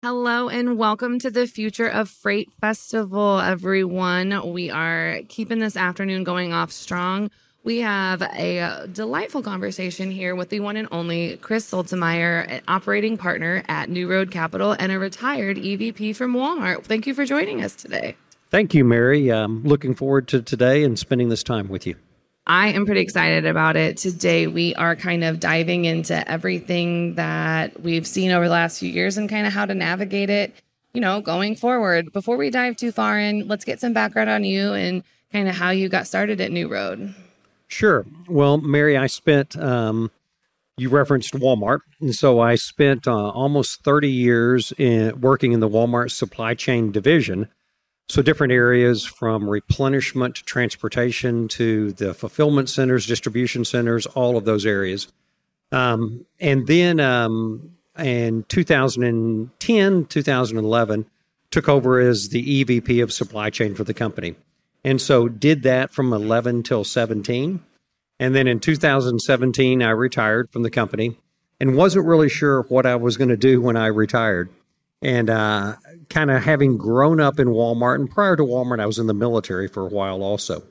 Hello and welcome to the Future of Freight Festival, everyone. We are keeping this afternoon going off strong. We have a uh, delightful conversation here with the one and only Chris Sultemeier, an operating partner at NewRoad Capital and a retired EVP from Walmart. Thank you for joining us today. Thank you, Mary. I'm looking forward to today and spending this time with you. I am pretty excited about it. Today, we are kind of diving into everything that we've seen over the last few years and kind of how to navigate it, you know, going forward. Before we dive too far in, let's get some background on you and kind of how you got started at NewRoad. Sure. Well, Mary, I spent, um, you referenced Walmart. And so I spent uh, almost 30 years in, working in the Walmart supply chain division. So, different areas from replenishment to transportation to the fulfillment centers, distribution centers, all of those areas. Um, and then um, in 2010, 2011, took over as the EVP of supply chain for the company. And so, did that from 11 till 17. And then in 2017, I retired from the company and wasn't really sure what I was going to do when I retired. And uh, kind of having grown up in Walmart, and prior to Walmart, I was in the military for a while also.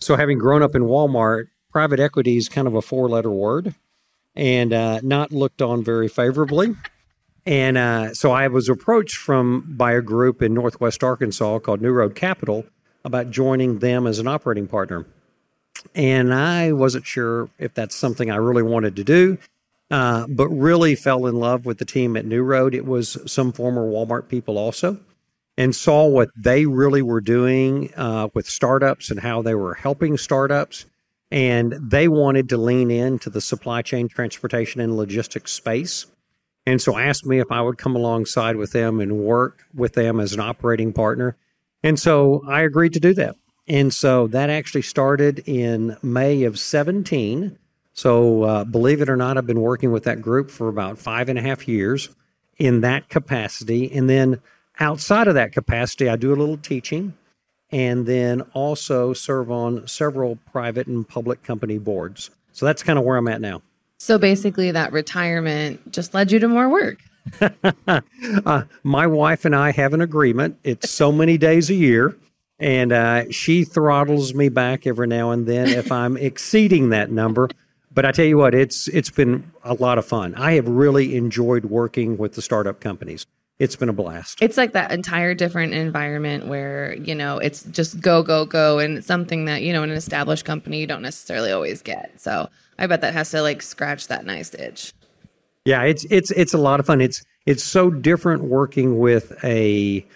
So, having grown up in Walmart, private equity is kind of a four letter word and uh, not looked on very favorably. And uh, so I was approached from by a group in Northwest Arkansas called NewRoad Capital about joining them as an operating partner. And I wasn't sure if that's something I really wanted to do uh, but really fell in love with the team at NewRoad. It was some former Walmart people also, and saw what they really were doing uh, with startups and how they were helping startups. And they wanted to lean into the supply chain, transportation, and logistics space. And so asked me if I would come alongside with them and work with them as an operating partner. And so I agreed to do that. And so that actually started in May of 17 so, uh, believe it or not, I've been working with that group for about five and a half years in that capacity. And then outside of that capacity, I do a little teaching and then also serve on several private and public company boards. So, that's kind of where I'm at now. So, basically, that retirement just led you to more work. uh, my wife and I have an agreement. It's so many days a year and uh, she throttles me back every now and then if I'm exceeding that number. But I tell you what, it's it's been a lot of fun. I have really enjoyed working with the startup companies. It's been a blast. It's like that entire different environment where, you know, it's just go, go, go. And it's something that, you know, in an established company you don't necessarily always get. So I bet that has to like scratch that nice itch. Yeah, it's it's it's a lot of fun. It's it's so different working with a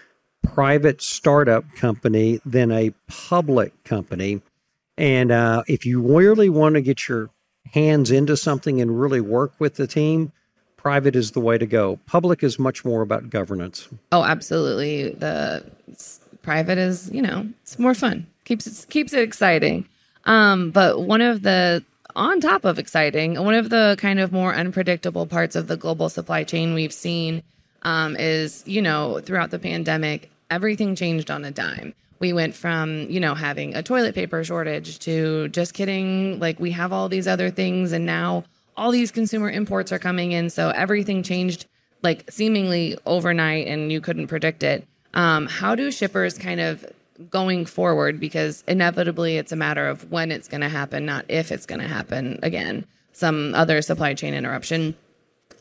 private startup company than a public company. And uh, if you really want to get your hands into something and really work with the team, private is the way to go. Public is much more about governance. Oh, absolutely. The private is, you know, it's more fun. Keeps it keeps it exciting. Um, but one of the on top of exciting, one of the kind of more unpredictable parts of the global supply chain we've seen um, is, you know, throughout the pandemic, everything changed on a dime we went from you know having a toilet paper shortage to just kidding like we have all these other things and now all these consumer imports are coming in so everything changed like seemingly overnight and you couldn't predict it. Um, how do shippers kind of going forward because inevitably it's a matter of when it's going to happen not if it's going to happen again some other supply chain interruption.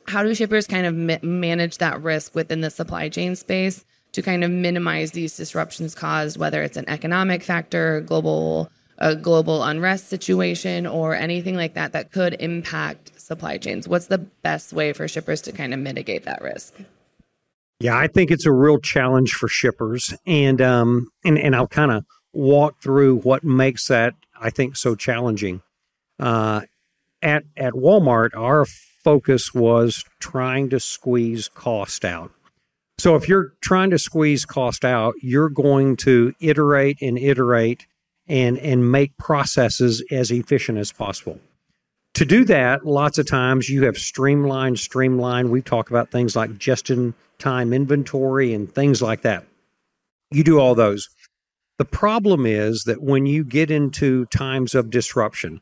How do shippers kind of ma- manage that risk within the supply chain space to kind of minimize these disruptions caused, whether it's an economic factor, global a global unrest situation, or anything like that that could impact supply chains. What's the best way for shippers to kind of mitigate that risk? Yeah, I think it's a real challenge for shippers, and um, and and I'll kind of walk through what makes that I think so challenging. Uh, at at Walmart, our focus was trying to squeeze cost out. So if you're trying to squeeze cost out, you're going to iterate and iterate and and make processes as efficient as possible. To do that, lots of times you have streamlined, streamlined. We talk about things like just in time inventory and things like that. You do all those. The problem is that when you get into times of disruption,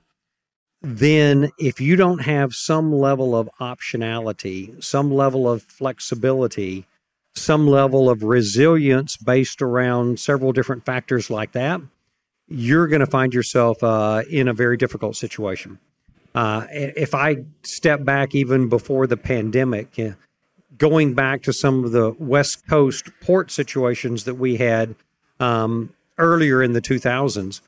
then if you don't have some level of optionality, some level of flexibility, some level of resilience based around several different factors like that, you're going to find yourself uh, in a very difficult situation. Uh, if I step back even before the pandemic, uh, going back to some of the West Coast port situations that we had um, earlier in the 2000s,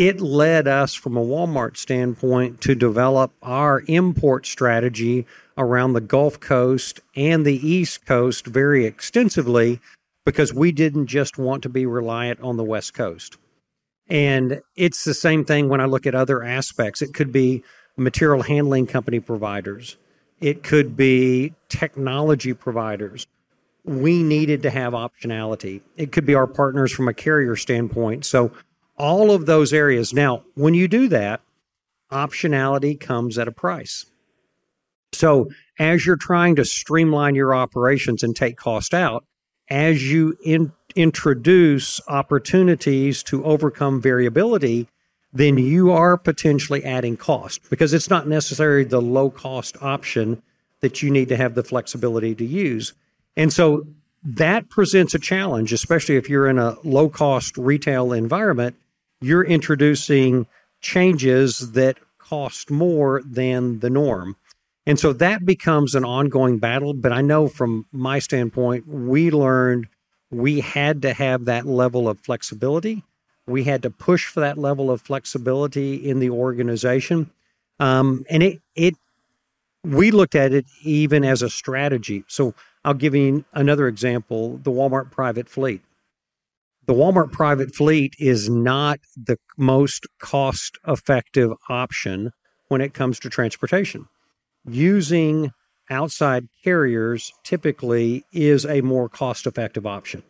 it led us from a Walmart standpoint to develop our import strategy around the Gulf Coast and the East Coast very extensively because we didn't just want to be reliant on the West Coast. And it's the same thing when I look at other aspects. It could be material handling company providers, it could be technology providers. We needed to have optionality. It could be our partners from a carrier standpoint. So, all of those areas. Now, when you do that, optionality comes at a price. So, as you're trying to streamline your operations and take cost out, as you in, introduce opportunities to overcome variability, then you are potentially adding cost because it's not necessarily the low cost option that you need to have the flexibility to use. And so that presents a challenge, especially if you're in a low cost retail environment. You're introducing changes that cost more than the norm. And so that becomes an ongoing battle. But I know from my standpoint, we learned we had to have that level of flexibility. We had to push for that level of flexibility in the organization. Um, and it, it, we looked at it even as a strategy. So I'll give you another example the Walmart private fleet. The Walmart private fleet is not the most cost effective option when it comes to transportation using outside carriers typically is a more cost effective option.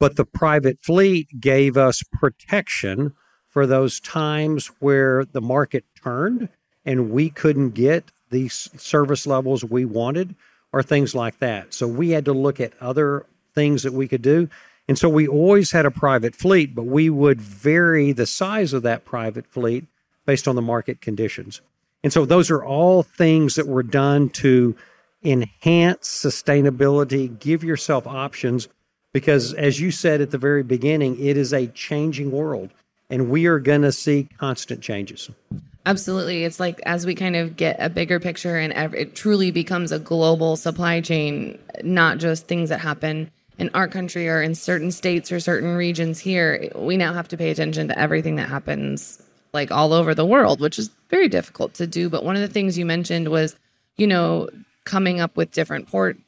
But the private fleet gave us protection for those times where the market turned and we couldn't get the service levels we wanted or things like that. So we had to look at other things that we could do. And so we always had a private fleet, but we would vary the size of that private fleet based on the market conditions. And so those are all things that were done to enhance sustainability, give yourself options, because as you said at the very beginning, it is a changing world and we are going to see constant changes. Absolutely. It's like as we kind of get a bigger picture and it truly becomes a global supply chain, not just things that happen in our country or in certain states or certain regions here. We now have to pay attention to everything that happens like all over the world, which is very difficult to do. But one of the things you mentioned was, you know, coming up with different port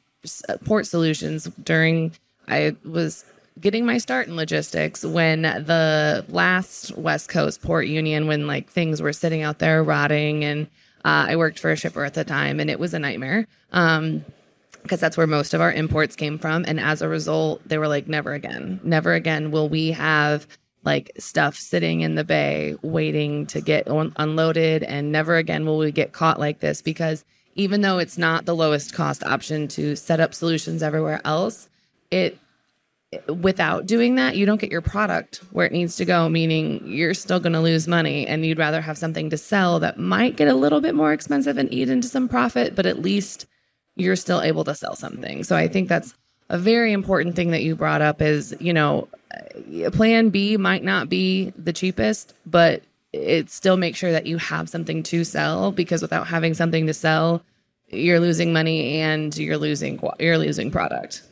port solutions during I was getting my start in logistics when the last West Coast port union, when like things were sitting out there rotting, and uh, I worked for a shipper at the time, and it was a nightmare. Um, because that's where most of our imports came from. And as a result, they were like, never again, never again will we have like stuff sitting in the bay waiting to get un- unloaded and never again will we get caught like this because even though it's not the lowest cost option to set up solutions everywhere else it without doing that you don't get your product where it needs to go meaning you're still going to lose money and you'd rather have something to sell that might get a little bit more expensive and eat into some profit but at least you're still able to sell something so i think that's a very important thing that you brought up is you know plan B might not be the cheapest, but it still makes sure that you have something to sell because without having something to sell, you're losing money and you're losing you're losing product.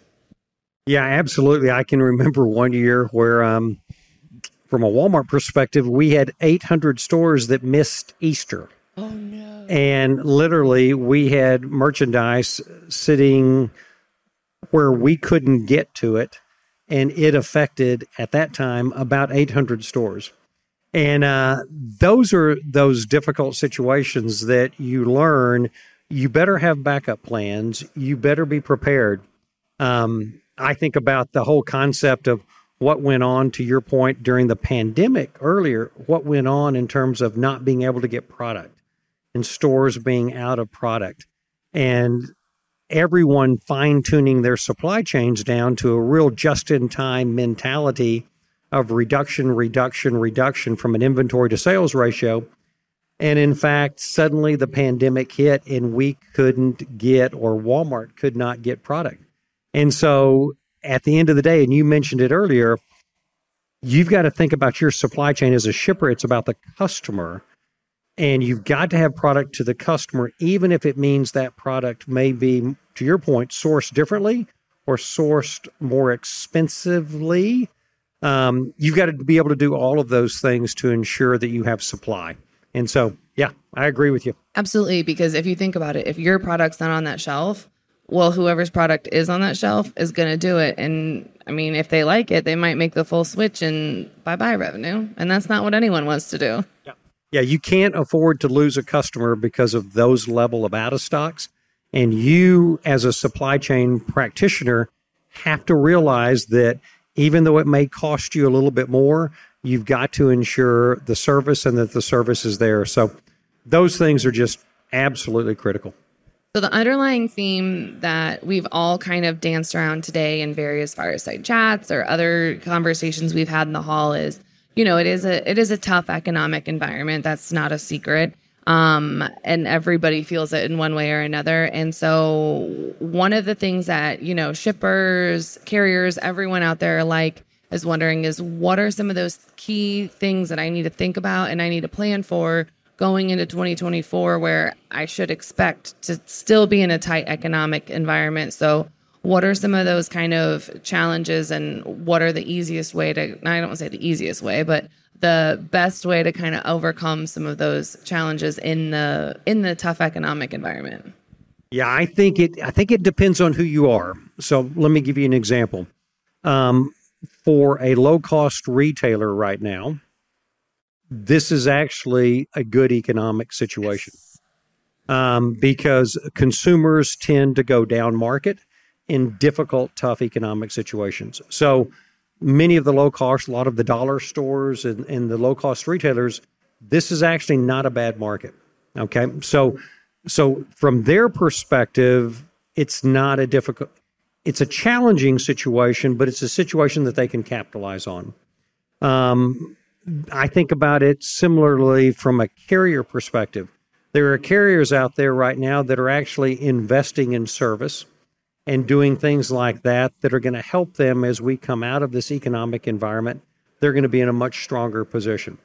Yeah, absolutely. I can remember one year where um, from a Walmart perspective, we had 800 stores that missed Easter. Oh no. And literally we had merchandise sitting where we couldn't get to it and it affected at that time about 800 stores. And uh, those are those difficult situations that you learn. You better have backup plans. You better be prepared. Um, I think about the whole concept of what went on, to your point, during the pandemic earlier, what went on in terms of not being able to get product and stores being out of product. And everyone fine tuning their supply chains down to a real just in time mentality of reduction, reduction, reduction from an inventory to sales ratio. And in fact, suddenly the pandemic hit and we couldn't get, or Walmart could not get product. And so at the end of the day, and you mentioned it earlier, you've got to think about your supply chain as a shipper. It's about the customer. And you've got to have product to the customer, even if it means that product may be, to your point, sourced differently or sourced more expensively. Um, you've got to be able to do all of those things to ensure that you have supply. And so, yeah, I agree with you. Absolutely. Because if you think about it, if your product's not on that shelf, well, whoever's product is on that shelf is going to do it. And I mean, if they like it, they might make the full switch and bye bye revenue. And that's not what anyone wants to do. Yeah. Yeah. You can't afford to lose a customer because of those level of out of stocks. And you, as a supply chain practitioner, have to realize that even though it may cost you a little bit more, you've got to ensure the service and that the service is there. So those things are just absolutely critical. So, the underlying theme that we've all kind of danced around today in various fireside chats or other conversations we've had in the hall is, you know, it is a it is a tough economic environment. That's not a secret. Um, and everybody feels it in one way or another. And so, one of the things that, you know, shippers, carriers, everyone out there like is wondering is what are some of those key things that I need to think about and I need to plan for going into 2024 where I should expect to still be in a tight economic environment. So, what are some of those kind of challenges and what are the easiest way to I don't want to say the easiest way, but the best way to kind of overcome some of those challenges in the in the tough economic environment? Yeah, I think it I think it depends on who you are. So, let me give you an example. Um, for a low cost retailer right now, this is actually a good economic situation um, because consumers tend to go down market in difficult, tough economic situations. So many of the low cost, a lot of the dollar stores and, and the low cost retailers, this is actually not a bad market. Okay. So, so from their perspective, it's not a difficult, it's a challenging situation, but it's a situation that they can capitalize on. Um, I think about it similarly from a carrier perspective. There are carriers out there right now that are actually investing in service and doing things like that that are going to help them as we come out of this economic environment. They're going to be in a much stronger position.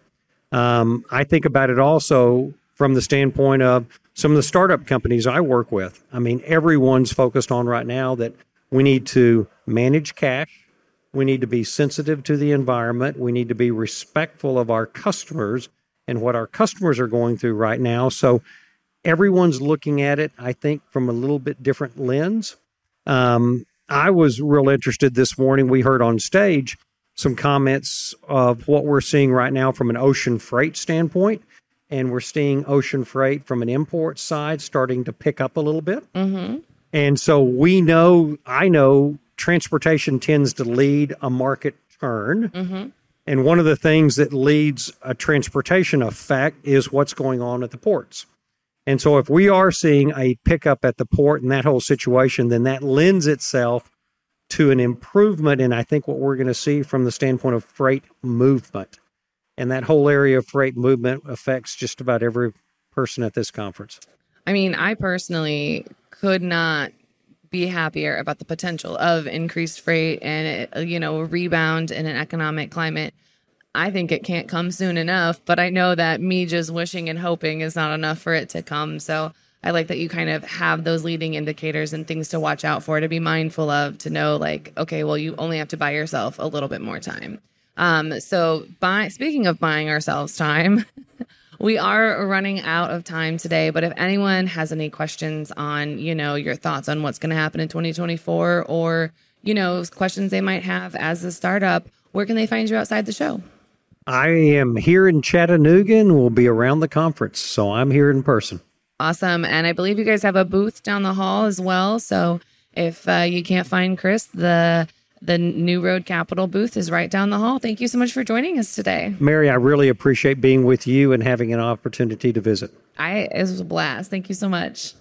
Um, I think about it also from the standpoint of some of the startup companies I work with. I mean, everyone's focused on right now that we need to manage cash we need to be sensitive to the environment. We need to be respectful of our customers and what our customers are going through right now. So everyone's looking at it, I think, from a little bit different lens. Um, I was real interested this morning. We heard on stage some comments of what we're seeing right now from an ocean freight standpoint. And we're seeing ocean freight from an import side starting to pick up a little bit. Mm-hmm. And so we know, I know transportation tends to lead a market turn. Mm-hmm. And one of the things that leads a transportation effect is what's going on at the ports. And so, if we are seeing a pickup at the port and that whole situation, then that lends itself to an improvement in, I think, what we're going to see from the standpoint of freight movement. And that whole area of freight movement affects just about every person at this conference. I mean, I personally could not be happier about the potential of increased freight and you know rebound in an economic climate i think it can't come soon enough but i know that me just wishing and hoping is not enough for it to come so i like that you kind of have those leading indicators and things to watch out for to be mindful of to know like okay well you only have to buy yourself a little bit more time um, so by speaking of buying ourselves time we are running out of time today, but if anyone has any questions on, you know, your thoughts on what's going to happen in 2024 or, you know, questions they might have as a startup, where can they find you outside the show? I am here in Chattanooga and will be around the conference. So I'm here in person. Awesome. And I believe you guys have a booth down the hall as well. So if uh, you can't find Chris, the the NewRoad Capital booth is right down the hall. Thank you so much for joining us today. Mary, I really appreciate being with you and having an opportunity to visit. I it was a blast. Thank you so much.